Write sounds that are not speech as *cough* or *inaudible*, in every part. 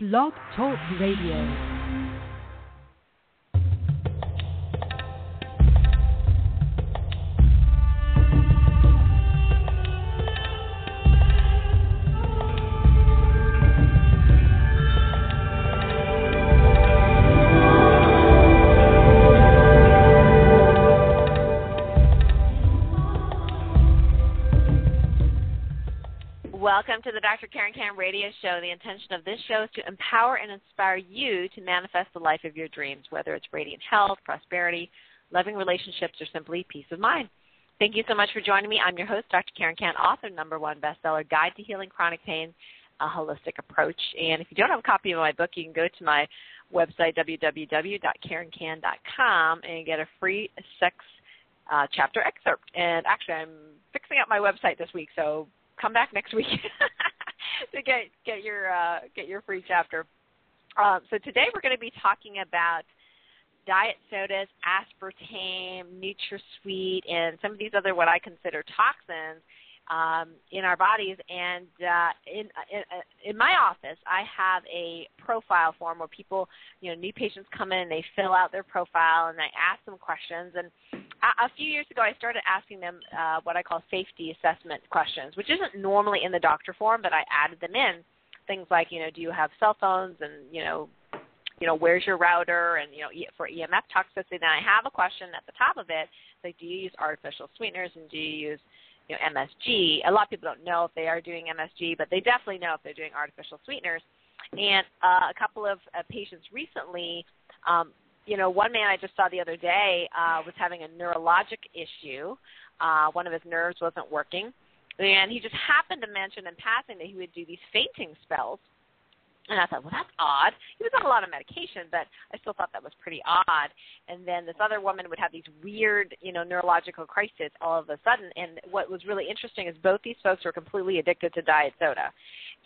Blog Talk Radio. Welcome to the Dr. Karen Kan Radio Show. The intention of this show is to empower and inspire you to manifest the life of your dreams, whether it's radiant health, prosperity, loving relationships, or simply peace of mind. Thank you so much for joining me. I'm your host, Dr. Karen Kan, author, number one bestseller, Guide to Healing Chronic Pain, A Holistic Approach. And if you don't have a copy of my book, you can go to my website, www.karenkan.com, and get a free sex uh, chapter excerpt. And actually, I'm fixing up my website this week, so come back next week *laughs* to get get your uh, get your free chapter. Um, so today we're going to be talking about diet sodas, aspartame, NutraSweet, and some of these other what I consider toxins um, in our bodies. And uh, in, in in my office, I have a profile form where people, you know, new patients come in and they fill out their profile, and I ask them questions. And a, few years ago, I started asking them uh, what I call safety assessment questions, which isn't normally in the doctor form, but I added them in. Things like, you know, do you have cell phones, and you know, you know, where's your router, and you know, for EMF toxicity. Then I have a question at the top of it, like, do you use artificial sweeteners, and do you use you know, MSG. A lot of people don't know if they are doing MSG, but they definitely know if they're doing artificial sweeteners. And uh, a couple of uh, patients recently, um, you know, one man I just saw the other day uh, was having a neurologic issue. Uh, one of his nerves wasn't working. And he just happened to mention in passing that he would do these fainting spells and I thought, well, that's odd. He was on a lot of medication, but I still thought that was pretty odd. And then this other woman would have these weird, you know, neurological crises all of a sudden. And what was really interesting is both these folks were completely addicted to diet soda.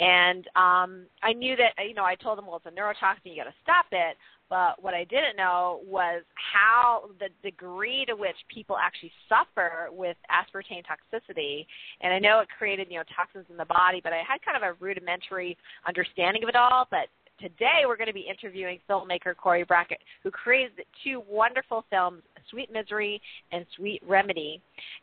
And um, I knew that, you know, I told them, well, it's a neurotoxin, you got to stop it. But what I didn't know was how the degree to which people actually suffer with aspartame toxicity. And I know it created, you know, toxins in the body, but I had kind of a rudimentary understanding of it all. But today we're going to be interviewing filmmaker Cori Brackett, who created two wonderful films, Sweet Misery and Sweet Remedy.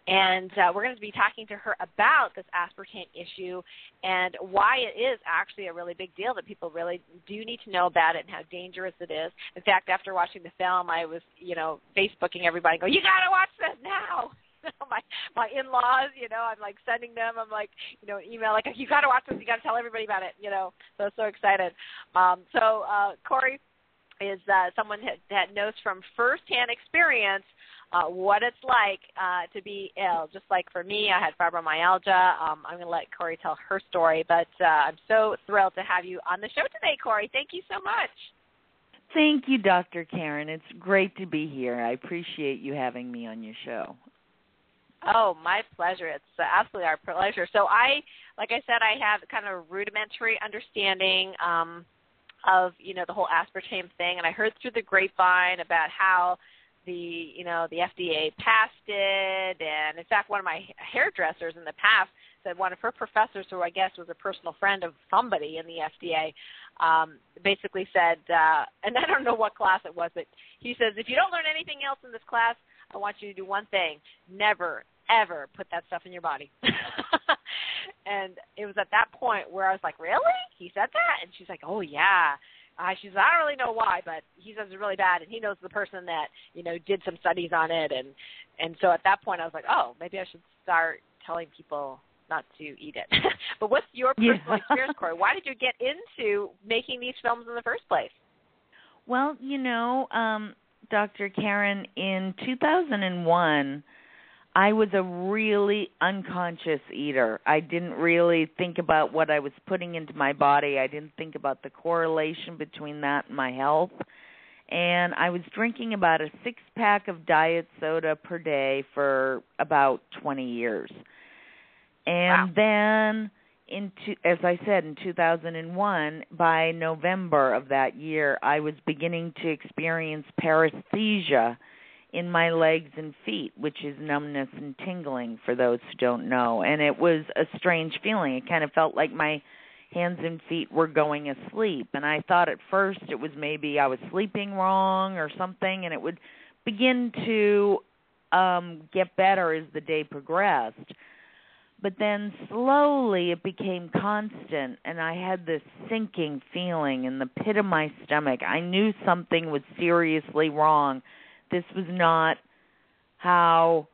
And uh, we're going to be talking to her about this aspartame issue and why it is actually a really big deal that people really do need to know about it and how dangerous it is. In fact, after watching the film, I was, you know, Facebooking everybody, go, you got to watch this now. *laughs* my my in-laws, you know, I'm like sending them, I'm like, you know, email like you got to watch this, you got to tell everybody about it, you know. So so excited. Um, so uh, Cori is uh, someone that, that knows from firsthand experience uh, what it's like uh, to be ill. Just like for me, I had fibromyalgia. Um, I'm going to let Cori tell her story, but uh, I'm so thrilled to have you on the show today, Cori. Thank you so much. Thank you, Dr. Karen. It's great to be here. I appreciate you having me on your show. Oh, my pleasure. It's absolutely our pleasure. So I, like I said, I have kind of a rudimentary understanding um, of you know the whole aspartame thing, and I heard through the grapevine about how the you know the FDA passed it, and in fact, one of my hairdressers in the past said one of her professors, who I guess was a personal friend of somebody in the FDA, um, basically said, uh, and *laughs* I don't know what class it was, but he says if you don't learn anything else in this class, I want you to do one thing: never, ever put that stuff in your body. *laughs* and it was at that point where I was like, "Really?" He said that, and she's like, "Oh yeah." Uh, she's like, I don't really know why, but he says it's really bad, and he knows the person that you know did some studies on it, and and so at that point I was like, oh, maybe I should start telling people not to eat it. *laughs* but what's your personal yeah. experience, Cori? Why did you get into making these films in the first place? Well, you know, um, Dr. Karen, in 2001, I was a really unconscious eater. I didn't really think about what I was putting into my body. I didn't think about the correlation between that and my health. And I was drinking about a six pack of diet soda per day for about 20 years. And wow. then in as I said in 2001 by November of that year I was beginning to experience paresthesia in my legs and feet which is numbness and tingling for those who don't know and it was a strange feeling it kind of felt like my hands and feet were going asleep and I thought at first it was maybe I was sleeping wrong or something and it would begin to um get better as the day progressed but then slowly it became constant and I had this sinking feeling in the pit of my stomach. I knew something was seriously wrong. This was not how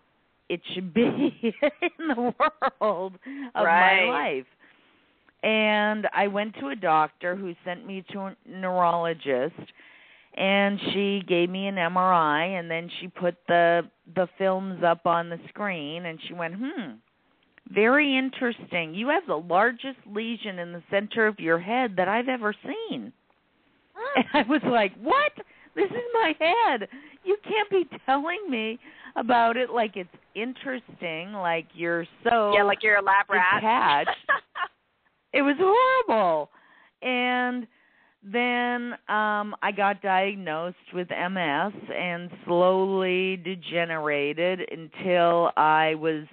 it should be *laughs* in the world of right. my life. And I went to a doctor who sent me to a neurologist and she gave me an MRI and then she put the the films up on the screen and she went, "Hmm, very interesting. You have the largest lesion in the center of your head that I've ever seen." And *laughs* I was like, "What? This is my head. You can't be telling me about it like it's interesting, like you're so Yeah, like you're a lab rat. *laughs* it was horrible. And then um I got diagnosed with MS and slowly degenerated until I was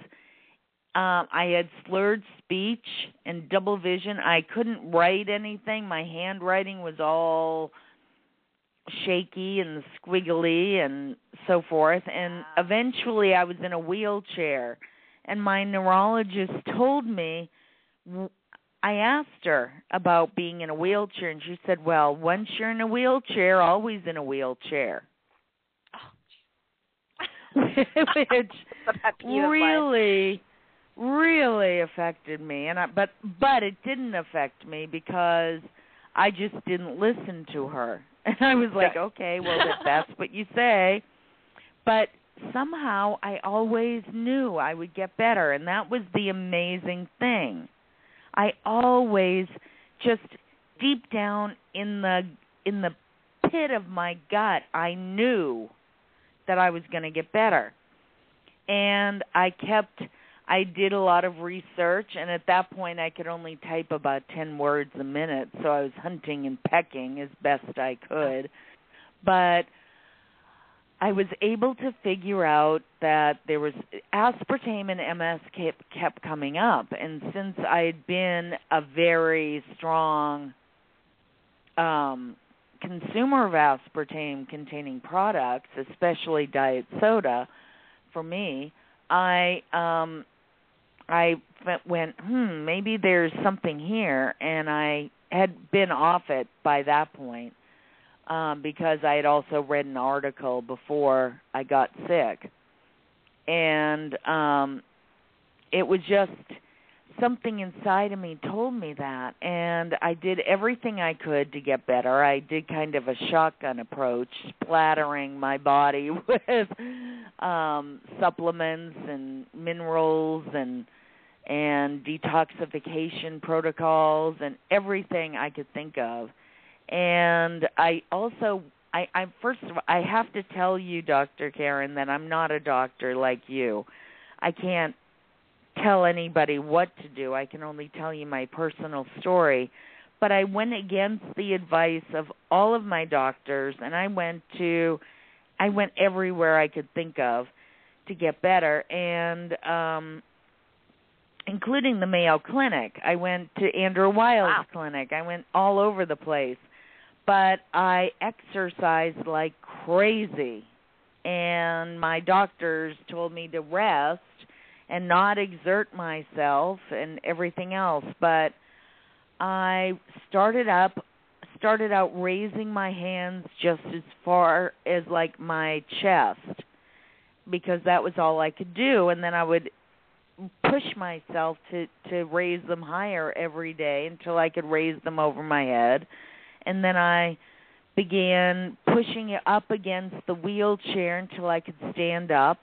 um I had slurred speech and double vision. I couldn't write anything. My handwriting was all shaky and squiggly and so forth and eventually I was in a wheelchair and my neurologist told me w- I asked her about being in a wheelchair and she said, "Well, once you're in a wheelchair, always in a wheelchair." Oh, *laughs* *laughs* Which The pet peeve of life. really really affected me and I, but but it didn't affect me because I just didn't listen to her. *laughs* And I was like, okay, well if *laughs* that's what you say. But somehow I always knew I would get better and that was the amazing thing. I always just deep down in the in the pit of my gut, I knew that I was going to get better. And I kept I did a lot of research and at that point I could only type about 10 words a minute, so I was hunting and pecking as best I could. But I was able to figure out that there was aspartame and MS kept kept coming up and since I had been a very strong um consumer of aspartame containing products, especially diet soda for me, I um I went, hmm, maybe there's something here, and I had been off it by that point um, because I had also read an article before I got sick, and um, it was just something inside of me told me that, and I did everything I could to get better. I did kind of a shotgun approach, splattering my body *laughs* with um supplements and minerals and and detoxification protocols and everything I could think of. And I also I I first of all I have to tell you Dr. Karen that I'm not a doctor like you. I can't tell anybody what to do. I can only tell you my personal story. But I went against the advice of all of my doctors and I went to I went everywhere I could think of to get better and um including the Mayo Clinic. I went to Andrew Weil's Wow. clinic. I went all over the place. But I exercised like crazy. And my doctors told me to rest and not exert myself and everything else, but I started up started out raising my hands just as far as like my chest because that was all I could do. And then I would push myself to to raise them higher every day until I could raise them over my head. And then I began pushing it up against the wheelchair until I could stand up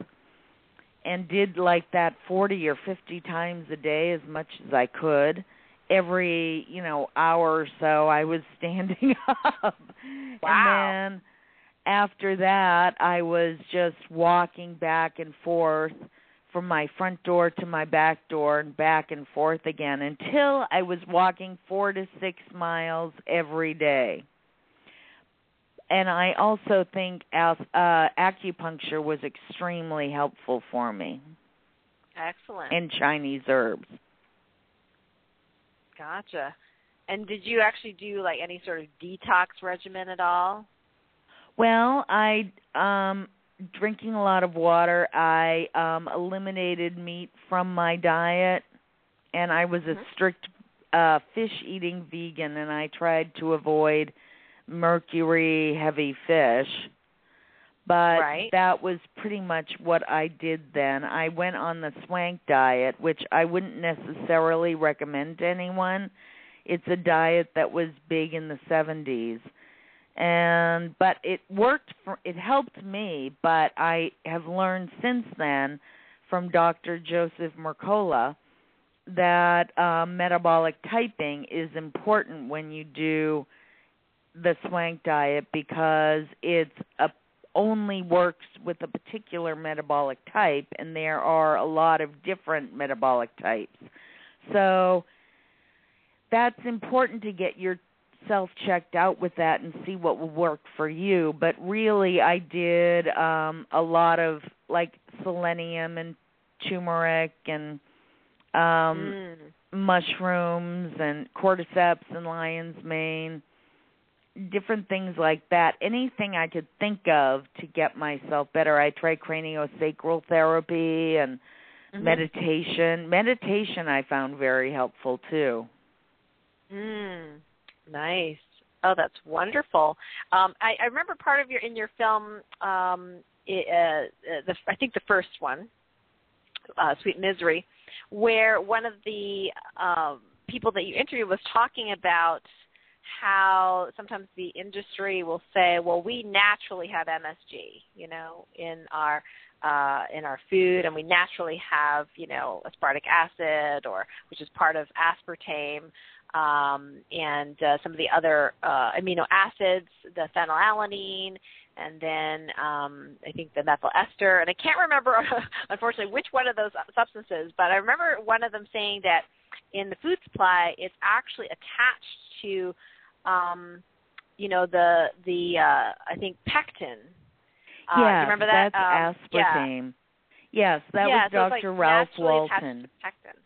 and did like that 40 or 50 times a day as much as I could every you know hour or so I was *laughs* standing up Wow. and then after that I was just walking back and forth from my front door to my back door and back and forth again until I was walking 4 to 6 miles every day and I also think as, uh acupuncture was extremely helpful for me Excellent. and Chinese herbs. Gotcha. And did you actually do like any sort of detox regimen at all? Well, I um drinking a lot of water. I um eliminated meat from my diet and I was a Mhm. strict uh fish eating vegan and I tried to avoid mercury heavy fish. But Right. that was pretty much what I did then. I went on the swank diet, which I wouldn't necessarily recommend to anyone. It's a diet that was big in the 70s. And but it worked for it helped me, but I have learned since then from Dr. Joseph Mercola that uh, metabolic typing is important when you do the swank diet because it's a only works with a particular metabolic type and there are a lot of different metabolic types. So that's important to get yourself checked out with that and see what will work for you. But really I did um a lot of like selenium and turmeric and um Mm. mushrooms and cordyceps and lion's mane different things like that anything i could think of to get myself better i tried craniosacral therapy and Mhm. meditation meditation i found very helpful too Mm, nice. Oh, that's wonderful. Um, I, I remember part of your in your film. Um, it, uh, uh, the I think the first one, uh, Sweet Misery, where one of the um, people that you interviewed was talking about how sometimes the industry will say, "Well, we naturally have MSG, you know, in our uh, in our food, and we naturally have, you know, aspartic acid, or which is part of aspartame." um, and uh, some of the other uh, amino acids, the phenylalanine, and then um, I think the methyl ester. And I can't remember, *laughs* unfortunately, which one of those substances, but I remember one of them saying that in the food supply, it's actually attached to, um, you know, the the uh, I think pectin. Uh, yeah remember that? that's Um, yeah. aspartame yes that yeah, was so dr like, ralph walton to pectin.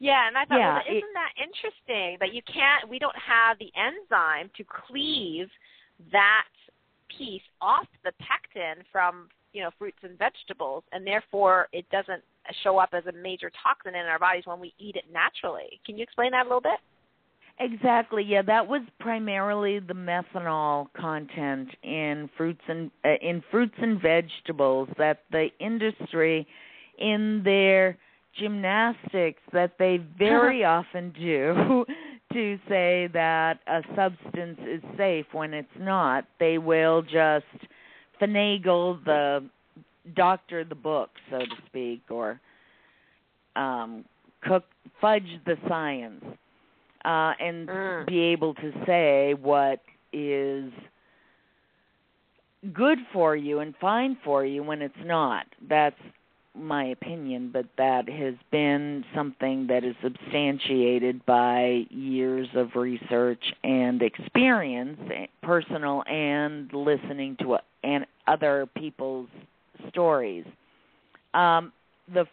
Yeah, and I thought, Yeah, well, it- isn't that interesting that you can't? We don't have the enzyme to cleave that piece off the pectin from you know fruits and vegetables, and therefore it doesn't show up as a major toxin in our bodies when we eat it naturally. Can you explain that a little bit? Exactly. Yeah, that was primarily the methanol content in fruits and uh, in fruits and vegetables that the industry in their gymnastics that they very *laughs* often do *laughs* to say that a substance is safe when it's not. They will just finagle the doctor the book, so to speak, or um cook fudge the science uh, and Mm. be able to say what is good for you and fine for you when it's not. That's my opinion, but that has been something that is substantiated by years of research and experience, eh, personal and listening to uh, and other people's stories. Um, the f-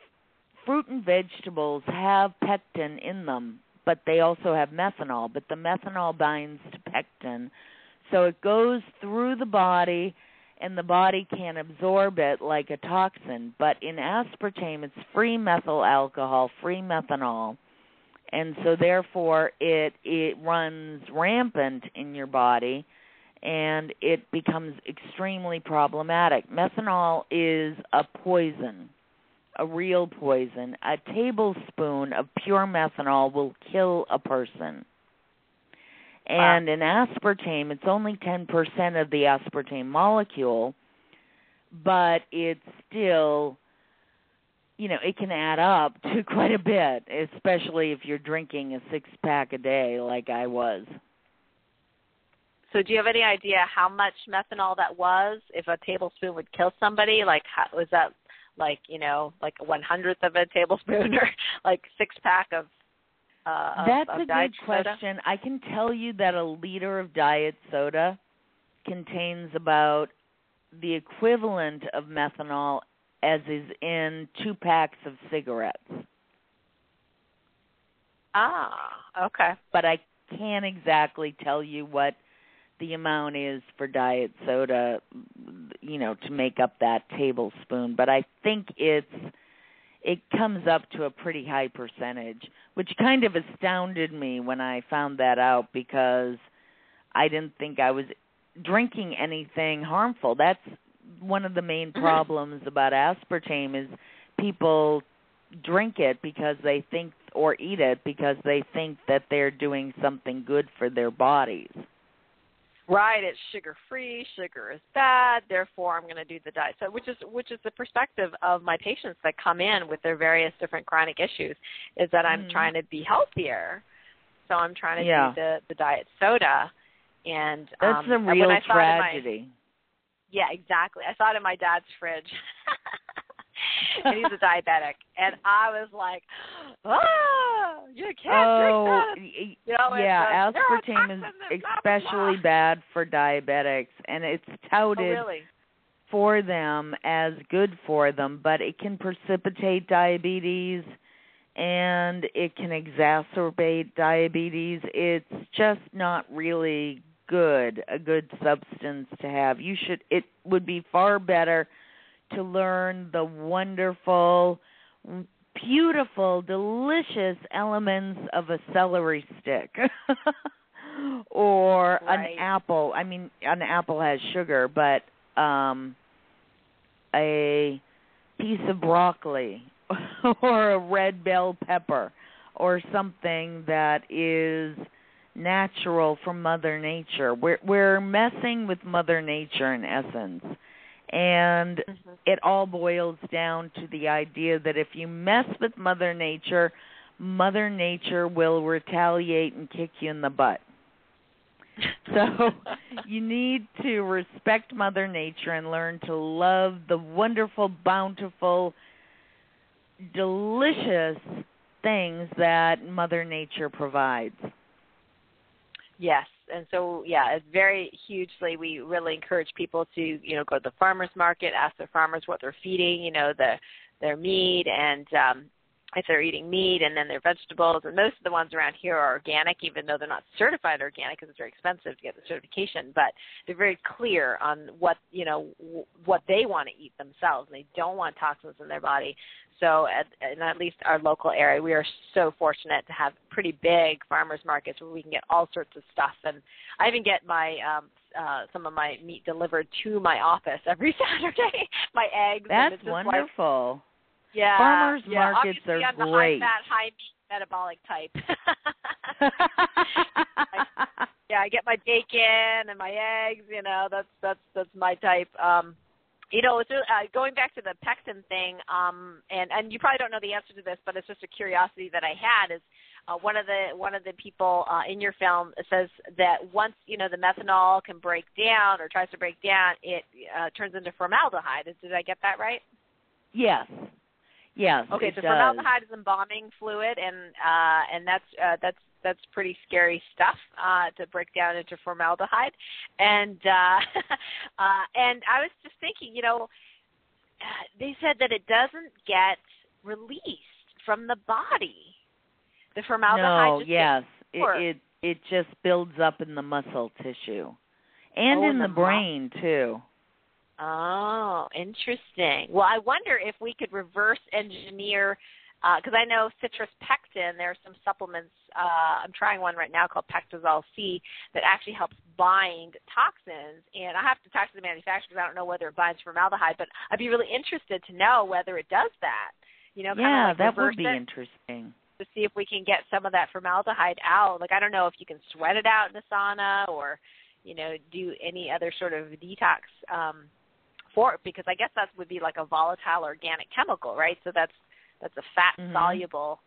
fruit and vegetables have pectin in them, but they also have methanol. But the methanol binds to pectin, so it goes through the body, and the body can absorb it like a toxin. But in aspartame, it's free methyl alcohol, free methanol, and so therefore it it runs rampant in your body. And it becomes extremely problematic. Methanol is a poison a real poison. A tablespoon of pure methanol will kill a person. And in aspartame, it's only 10% of the aspartame molecule, but it's still, you know, it can add up to *laughs* quite a bit, especially if you're drinking a six pack a day like I was. So, do you have any idea how much methanol that was? If a tablespoon would kill somebody, like how, was that like you know like a one hundredth of a tablespoon *laughs* or like six pack of uh That's of a diet good soda? question. I can tell you that a liter of diet soda contains about the equivalent of methanol as is in two packs of cigarettes. Ah, okay. But I can't exactly tell you what the amount is for diet soda, you know, to make up that tablespoon, but I think it's it comes up to a pretty high percentage, which kind of astounded me when I found that out because I didn't think I was drinking anything harmful. That's one of the main Mm-hmm. problems about aspartame is people drink it because they think or eat it because they think that they're doing something good for their bodies. Right, it's sugar free, sugar is bad, therefore I'm going to do the diet. So which is which is the perspective of my patients that come in with their various different chronic issues is that I'm Mhm. trying to be healthier. So I'm trying to Yeah. do the the diet soda and That's um a real I saw it in my- tragedy. yeah, exactly. I saw it in my dad's fridge. *laughs* *laughs* and he's a diabetic and I was like, "Oh, you can't oh, drink this." You know, yeah, aspartame is toxins blah, blah, especially bad for diabetics, and it's Oh, touted really? for them as good for them, but it can precipitate diabetes and it can exacerbate diabetes. It's just not really good, a good substance to have. You should it would be far better to learn the wonderful beautiful, delicious elements of a celery stick. *laughs* or Right. an apple. I mean, an apple has sugar, but um a piece of broccoli *laughs* or a red bell pepper or something that is natural from mother nature. We're we're messing with mother nature in essence. And Mhm. it all boils down to the idea that if you mess with mother nature, mother nature will retaliate and kick you in the butt. *laughs* So you need to respect Mother Nature and learn to love the wonderful, bountiful, delicious things that Mother Nature provides. Yes, and so yeah, it's very hugely. We really encourage people to you know go to the farmers market, ask the farmers what they're feeding, you know the their meat, and um, if they're eating meat, and then their vegetables. And most of the ones around here are organic, even though they're not certified organic because it's very expensive to get the certification. But they're very clear on what you know w- what they want to eat themselves. They don't want toxins in their body. So at, in at least our local area, we are so fortunate to have pretty big farmers markets where we can get all sorts of stuff. And I even get my um, uh, some of my meat delivered to my office every *laughs* Saturday. my eggs. and That's it's just like- wonderful. Yeah. Farmers yeah. markets Obviously, are I'm the great. high fat, high meat metabolic type. *laughs* *laughs* yeah, I get my bacon and my eggs. You know, that's that's that's my type. Um, you know, it's, uh, going back to the pectin thing, um, and and you probably don't know the answer to this, but it's just a curiosity that I had. Is uh, one of the one of the people uh, in your film says that once you know the methanol can break down or tries to break down, it uh, turns into formaldehyde. Did I get that right? yes. Yes. Okay, so does. formaldehyde is embalming fluid, and uh, and that's uh, that's that's pretty scary stuff uh, to break down into formaldehyde. And uh, *laughs* uh, and I was just thinking, you know, uh, they said that it doesn't get released from the body. The formaldehyde no, just yes. It, it it just builds up in the muscle tissue. And Oh, in in the the brain too. Oh, interesting. Well, I wonder if we could reverse engineer, because I know citrus pectin. There are some supplements. Uh, I'm trying one right now called Pectazol C that actually helps bind toxins. And I have to talk to the manufacturer because I don't know whether it binds formaldehyde. But I'd be really interested to know whether it does that. You know, yeah, like that would be interesting. to see if we can get some of that formaldehyde out. Like I don't know if you can sweat it out in the sauna or, you know, do any other sort of detox um for because I guess that would be like a volatile organic chemical, right? So that's that's a fat Mhm. soluble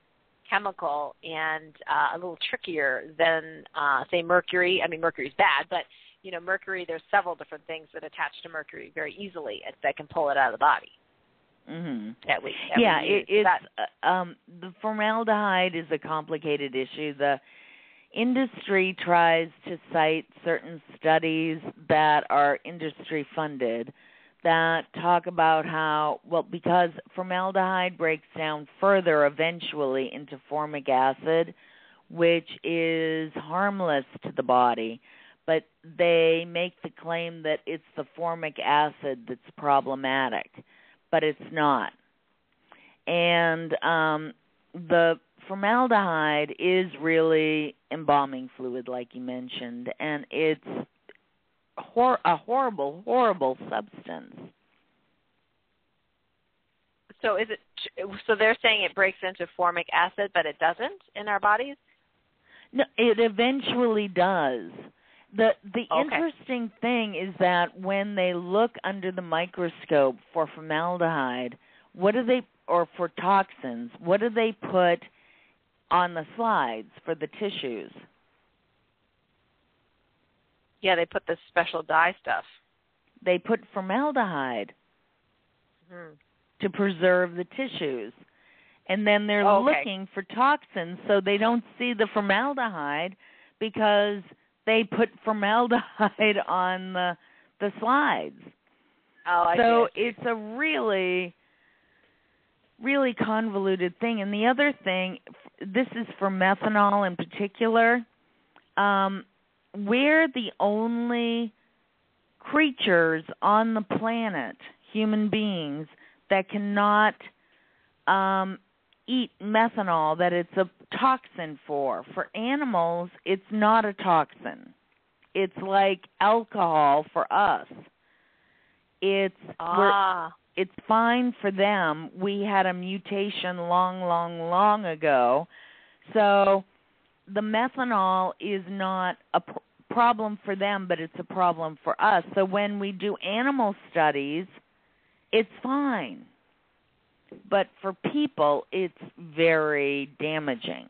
chemical and uh, a little trickier than uh say mercury. I mean mercury's bad, but you know, mercury there's several different things that attach to mercury very easily that can pull it out of the body. Mhm. That we that yeah, we it, it's That- uh, um the formaldehyde is a complicated issue. The industry tries to cite certain studies that are industry funded that talk about how well because formaldehyde breaks down further eventually into formic acid which is harmless to the body, but they make the claim that it's the formic acid that's problematic, but it's not. And um, the formaldehyde is really embalming fluid, like you mentioned, and it's hor- a horrible, horrible substance. So is it? So they're saying it breaks into formic acid, but it doesn't in our bodies. No, it eventually does. The the Okay. interesting thing is that when they look under the microscope for formaldehyde, what do they or for toxins, what do they put on the slides for the tissues? Yeah, they put this special dye stuff. They put formaldehyde Hmm. to preserve the tissues. And then they're Oh, okay. looking for toxins so they don't see the formaldehyde because they put formaldehyde *laughs* on the the slides. Oh, I see. so see. it's a really really convoluted thing and the other thing this is for methanol in particular um we're the only creatures on the planet human beings that cannot um eat methanol that it's a toxin for for animals it's not a toxin it's like alcohol for us it's Ah, it's fine for them. We had a mutation long, long, long ago. So the methanol is not a pr- problem for them, but it's a problem for us. So when we do animal studies, it's fine. But for people, it's very damaging.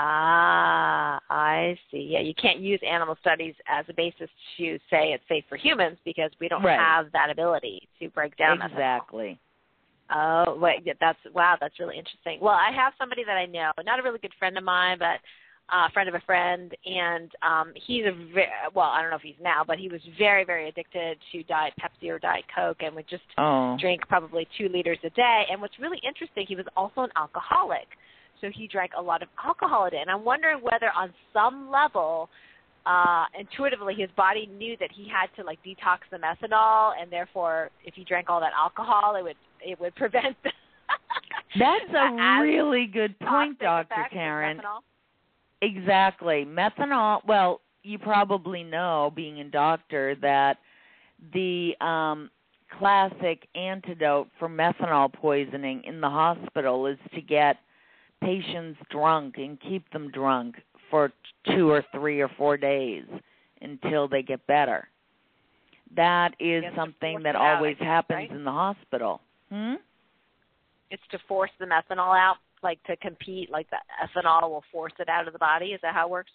ah, I see. Yeah, you can't use animal studies as a basis to say it's safe for humans because we don't Right. have that ability to break down exactly. Oh, wait, yeah, that's wow, that's really interesting. Well, I have somebody that I know, not a really good friend of mine, but uh, a friend of a friend, and um he's a very well, I don't know if he's now, but he was very, very addicted to Diet Pepsi or Diet Coke, and would just Oh. drink probably two liters a day. And what's really interesting, he was also an alcoholic, so he drank a lot of alcohol a day. And I'm wondering whether, on some level, uh intuitively his body knew that he had to like detox the methanol and therefore if he drank all that alcohol it would it would prevent the *laughs* That's a really good point, Dr. Karen. methanol. Exactly. Methanol, well, you probably know, being a doctor, that the um, classic antidote for methanol poisoning in the hospital is to get patients drunk and keep them drunk for two or three or four days until they get better. That is something that it out, I always happens in the hospital. Hmm? It's to force the methanol out, like to compete, like the ethanol will force it out of the body. Is that how it works?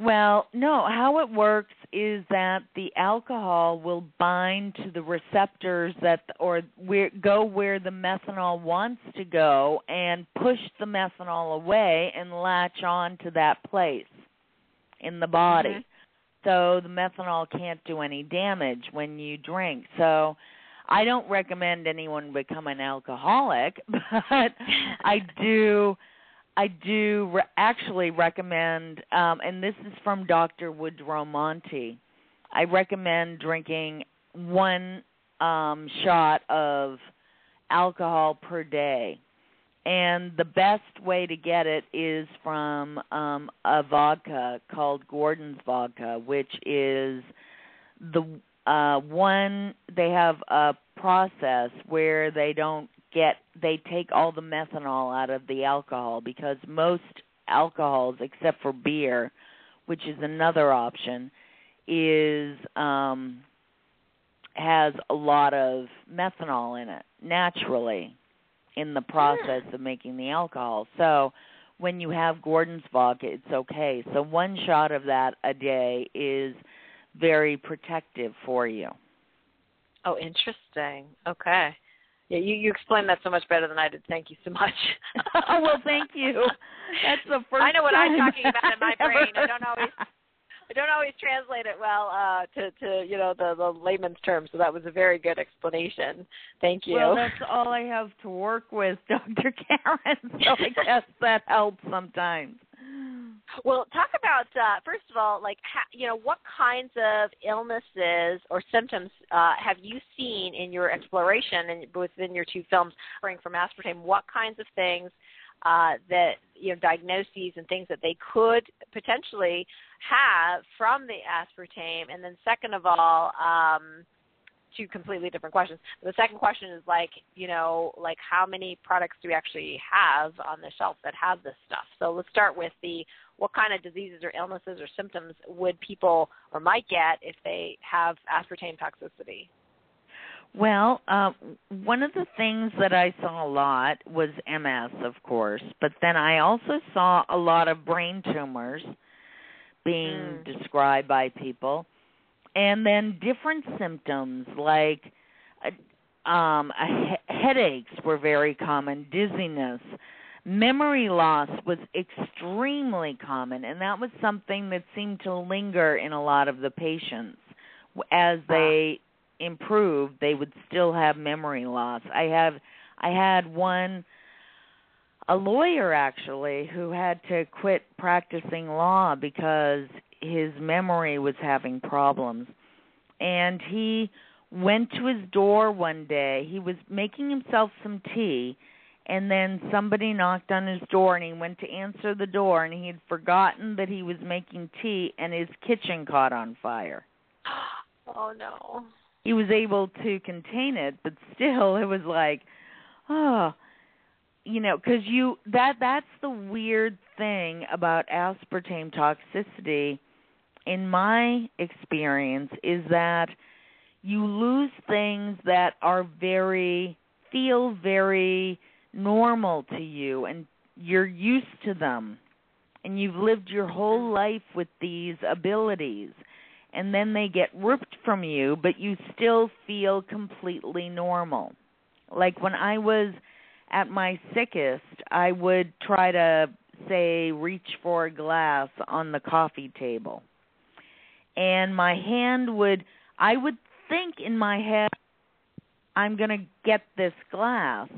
Well, no, how it works is that the alcohol will bind to the receptors that or where go where the methanol wants to go and push the methanol away and latch on to that place in the body. Mhm. So the methanol can't do any damage when you drink. So I don't recommend anyone become an alcoholic, *laughs* but *laughs* I do I do re- actually recommend, um, and this is from Dr. Woodrow Monte. I recommend drinking one um, shot of alcohol per day, and the best way to get it is from um, a vodka called Gordon's vodka, which is the uh, one. They have a process where they don't get they take all the methanol out of the alcohol because most alcohols except for beer which is another option is um has a lot of methanol in it naturally in the process of making the alcohol so when you have Gordon's vodka it's okay so one shot of that a day is very protective for you Oh, interesting. Okay. Yeah, you you explained that so much better than I did. Thank you so much. oh *laughs* well, thank you. That's the first. I know what I'm talking about in my *laughs* brain. I don't always I don't always translate it well uh to to you know the the layman's terms. So that was a very good explanation. Thank you. Well, that's all I have to work with, *laughs* Dr. Karen. So I guess that helps sometimes. Well, talk about uh, first of all, like ha- you know, what kinds of illnesses or symptoms uh, have you seen in your exploration and within your two films, suffering from aspartame? What kinds of things uh, that you know, diagnoses and things that they could potentially have from the aspartame, and then second of all. Um, two completely different questions. The second question is like, you know, like how many products do we actually have on the shelf that have this stuff? So let's start with the what kind of diseases or illnesses or symptoms would people or might get if they have aspartame toxicity? Well, uh, one of the things that I saw a lot was MS, of course, but then I also saw a lot of brain tumors being mm. described by people and then different symptoms like uh, um, he- headaches were very common, dizziness, memory loss was extremely common, and that was something that seemed to linger in a lot of the patients as they improved. They would still have memory loss. I have, I had one a lawyer actually who had to quit practicing law because his memory was having problems. And he went to his door one day. He was making himself some tea and then somebody knocked on his door and he went to answer the door and he had forgotten that he was making tea and his kitchen caught on fire. *gasps* Oh no. He was able to contain it, but still it was like, oh, you know, cuz you that that's the weird thing about aspartame toxicity in my experience is that you lose things that are very feel very normal to you and you're used to them and you've lived your whole mm-hmm. life with these abilities and then they get ripped from you but you still feel completely normal. Like when i was at my sickest i would try to say reach for a glass on the coffee table. And my hand would I would think in my head I'm going to get this glass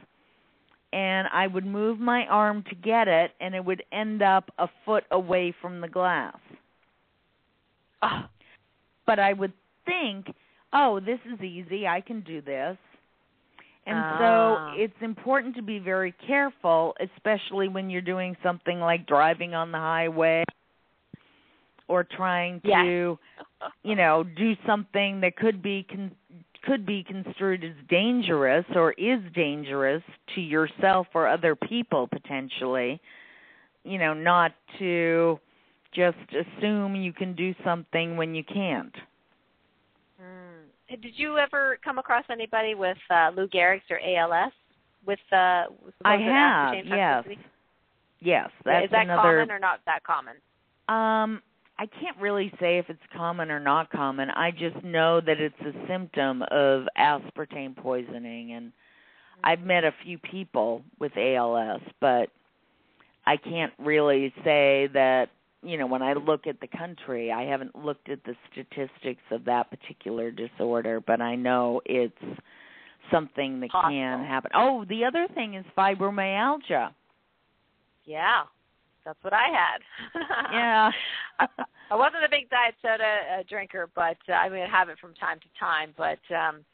and I would move my arm to get it and it would end up a foot away from the glass. Oh. But I would think, "Oh, this is easy. I can do this." And so ah. it's important to be very careful, especially when you're doing something like driving on the highway or trying to yes. you know do something that could be con- could be construed as dangerous or is dangerous to yourself or other people potentially you know not to just assume you can do something when you can't. Mm. did you ever come across anybody with uh, Lou Gehrig's or ALS with uh I have yes. yes that's is that another common or not that common? Um I can't really say if it's common or not common. I just know that it's a symptom of aspartame poisoning and I've met a few people with ALS, but I can't really say that, you know, when I look at the country, I haven't looked at the statistics of that particular disorder, but I know it's something that can happen. Oh, the other thing is fibromyalgia. Yeah. That's what I had. *laughs* yeah. I wasn't a big diet soda uh, drinker, but uh, I mean, I have it from time to time. But um,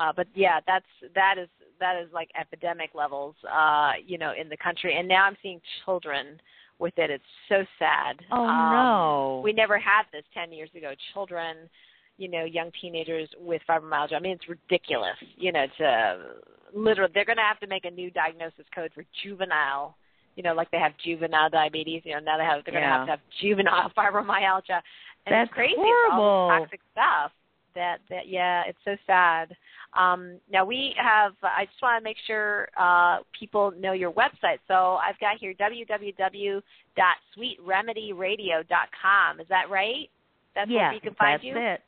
uh, but yeah, that's that is that is like epidemic levels, uh, you know, in the country. And now I'm seeing children with it. It's so sad. Oh um, no. We never had this ten years ago. Children, you know, young teenagers with fibromyalgia. I mean, it's ridiculous. You know, to literally, they're going to have to make a new diagnosis code for juvenile you know, like they have juvenile diabetes. You know, now they have they're going to have to have juvenile *laughs* fibromyalgia. And That's it's crazy. horrible. It's all toxic stuff. That that yeah, it's so sad. Um, now we have. I just want to make sure uh, people know your website. So I've got here www.sweetremedyradio.com. Is that right? That's yes, where you can find that's you. it.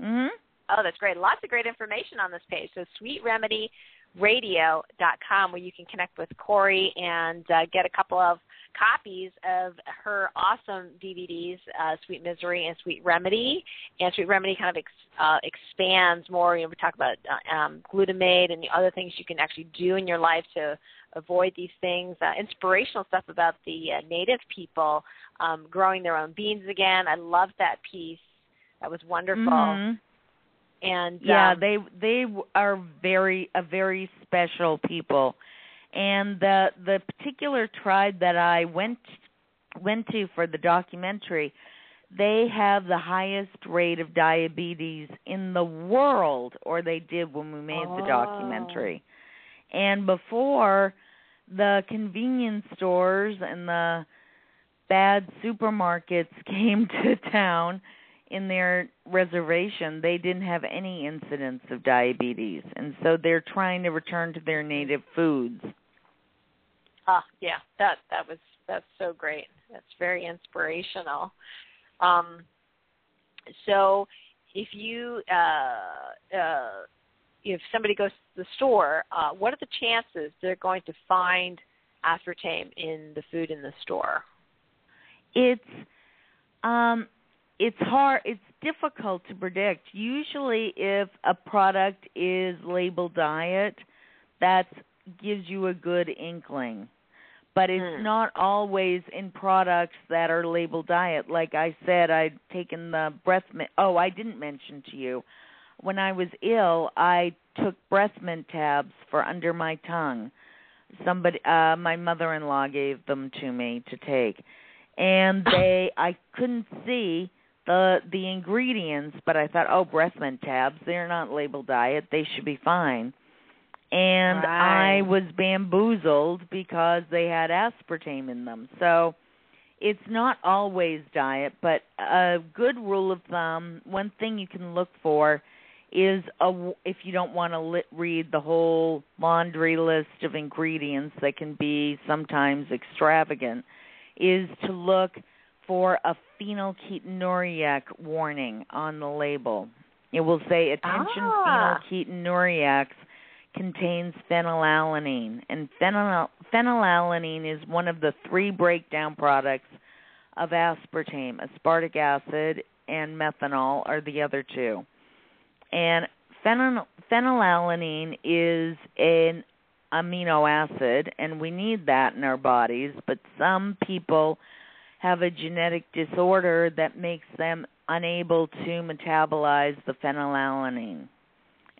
Mhm. Oh, that's great. Lots of great information on this page. So Sweet Remedy radio.com where you can connect with Cori and uh, get a couple of copies of her awesome DVDs, uh, Sweet Misery and Sweet Remedy. And Sweet Remedy kind of ex- uh, expands more. You know, we talk about uh, um, glutamate and the other things you can actually do in your life to avoid these things. Uh, inspirational stuff about the uh, native people um, growing their own beans again. I love that piece. That was wonderful. Mm-hmm. And yeah, um, they they are very a very special people, and the the particular tribe that I went went to for the documentary, they have the highest rate of diabetes in the world, or they did when we made the Oh. documentary. And before the convenience stores and the bad supermarkets *laughs* came to town in their reservation, they didn't have any incidents of diabetes. And so they're trying to return to their native foods. Ah, yeah, that that was that's so great. That's very inspirational. Um, so, if you uh, uh, if somebody goes to the store, uh, what are the chances they're going to find aspartame in the food in the store? It's um it's hard it's difficult to predict. Usually if a product is labeled diet, that gives you a good inkling. But it's Hmm. not always in products that are labeled diet. Like I said, I'd taken the breast mint. Oh, I didn't mention to you. When I was ill, I took breast mint tabs for under my tongue. Somebody, uh, my mother-in-law gave them to me to take, and *laughs* they, I couldn't see the the ingredients, but I thought, oh, breast mint tabs, they're not labeled diet, they should be fine and I was bamboozled because they had aspartame in them. So it's not always diet, but a good rule of thumb, one thing you can look for is a if you don't want to li- read the whole laundry list of ingredients that can be sometimes extravagant is to look for a phenylketonuria warning on the label. It will say attention Ah. phenylketonuria contains phenylalanine, and phenyl- phenylalanine is one of the three breakdown products of aspartame. Aspartic acid and methanol are the other two. And phenyl- phenylalanine is an amino acid, and we need that in our bodies, but some people have a genetic disorder that makes them unable to metabolize the phenylalanine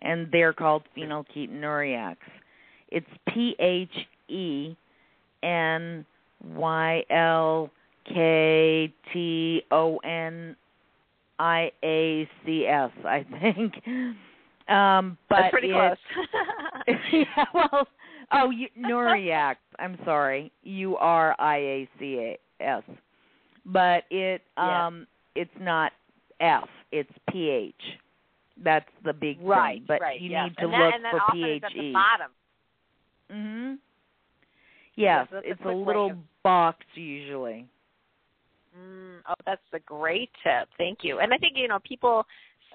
and they're called phenylketonuria. It's P H E N Y L K T O N I A C S, I think. Um, but That's pretty it- close. *laughs* yeah, well, oh, you, Nuriac. I'm sorry, U R I A C A S. But it Yeah. um it's not F, it's P H. That's the big right, thing. But right, you yes. need to and that, look and that for often P is H at the bottom. Mhm. Yes, Yes, it's a little of- box usually. Mm, oh, that's a great tip. Thank you. And I think you know people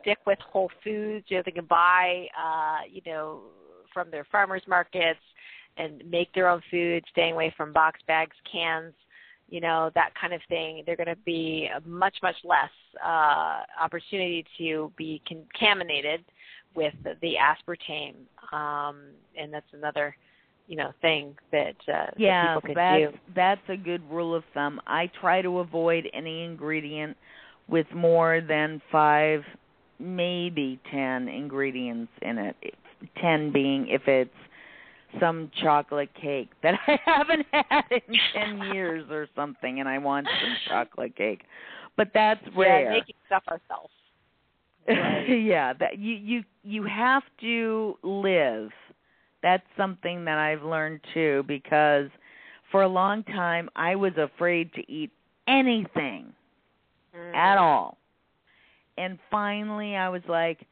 stick with whole foods. You know, they can buy, uh, you know, from their farmers markets and make their own food, staying away from box bags, cans, you know, that kind of thing. They're going to be much, much less uh, opportunity to be contaminated with the, aspartame, um, and that's another, you know, thing that, uh, that Yeah, could that's do. that's a good rule of thumb. I try to avoid any ingredient with more than five, maybe ten ingredients in it. Ten being if it's some chocolate cake *laughs* that I haven't had in ten years or something, and I want some *laughs* chocolate cake. But that's rare. Yeah, making stuff ourselves. *laughs* Right. yeah, that you you you have to live. That's something that I've learned too because for a long time I was afraid to eat anything Mm. at all. And finally I was like,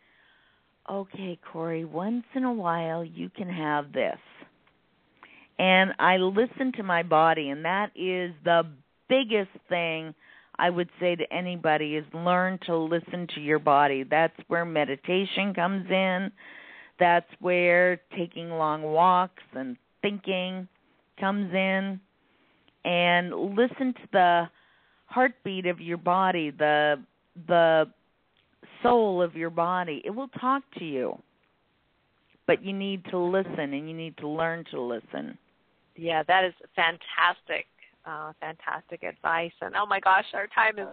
okay, Cori, once in a while you can have this. And I listen to my body, and that is the biggest thing I would say to anybody is learn to listen to your body. That's where meditation comes in. That's where taking long walks and thinking comes in. And listen to the heartbeat of your body, the the soul of your body. It will talk to you. But you need to listen and you need to learn to listen. Yeah, that is fantastic. Uh, fantastic advice. And oh my gosh, our time is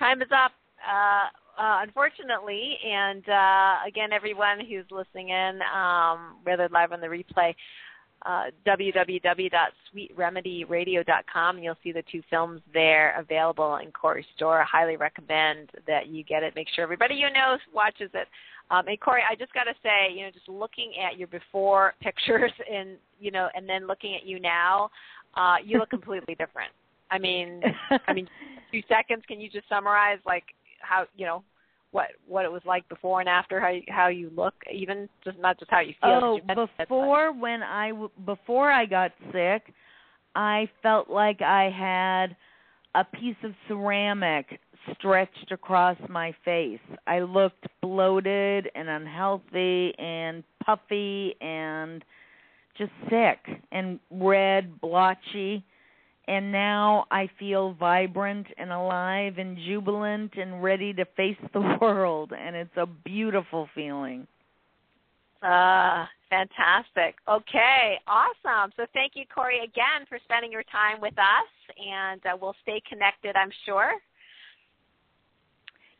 time is up. Uh, uh, unfortunately, and uh, again, everyone who's listening in, um, whether live on the replay, uh, www.sweetremedyradio.com. You'll see the two films there available in Cori's store. I highly recommend that you get it. Make sure everybody you know watches it. Um, and Cori, I just got to say, you know, just looking at your before *laughs* pictures and you know, and then looking at you now, uh, you look *laughs* completely different. I mean, *laughs* I mean, two seconds. Can you just summarize like how you know what what it was like before and after how you, how you look even just not just how you feel oh before when i before i got sick i felt like i had a piece of ceramic stretched across my face i looked bloated and unhealthy and puffy and just sick and red blotchy and now I feel vibrant and alive and jubilant and ready to face the *laughs* world and it's a beautiful feeling. Ah, uh, fantastic. Okay, awesome. So thank you Cori again for spending your time with us and uh, we'll stay connected, I'm sure.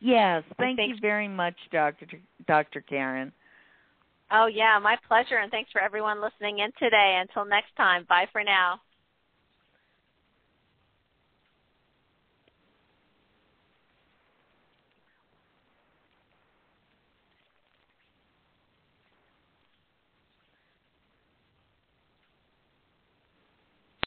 Yes, thank you very much Dr. Dr. Karen. Oh yeah, my pleasure and thanks for everyone listening in today. Until next time, bye for now.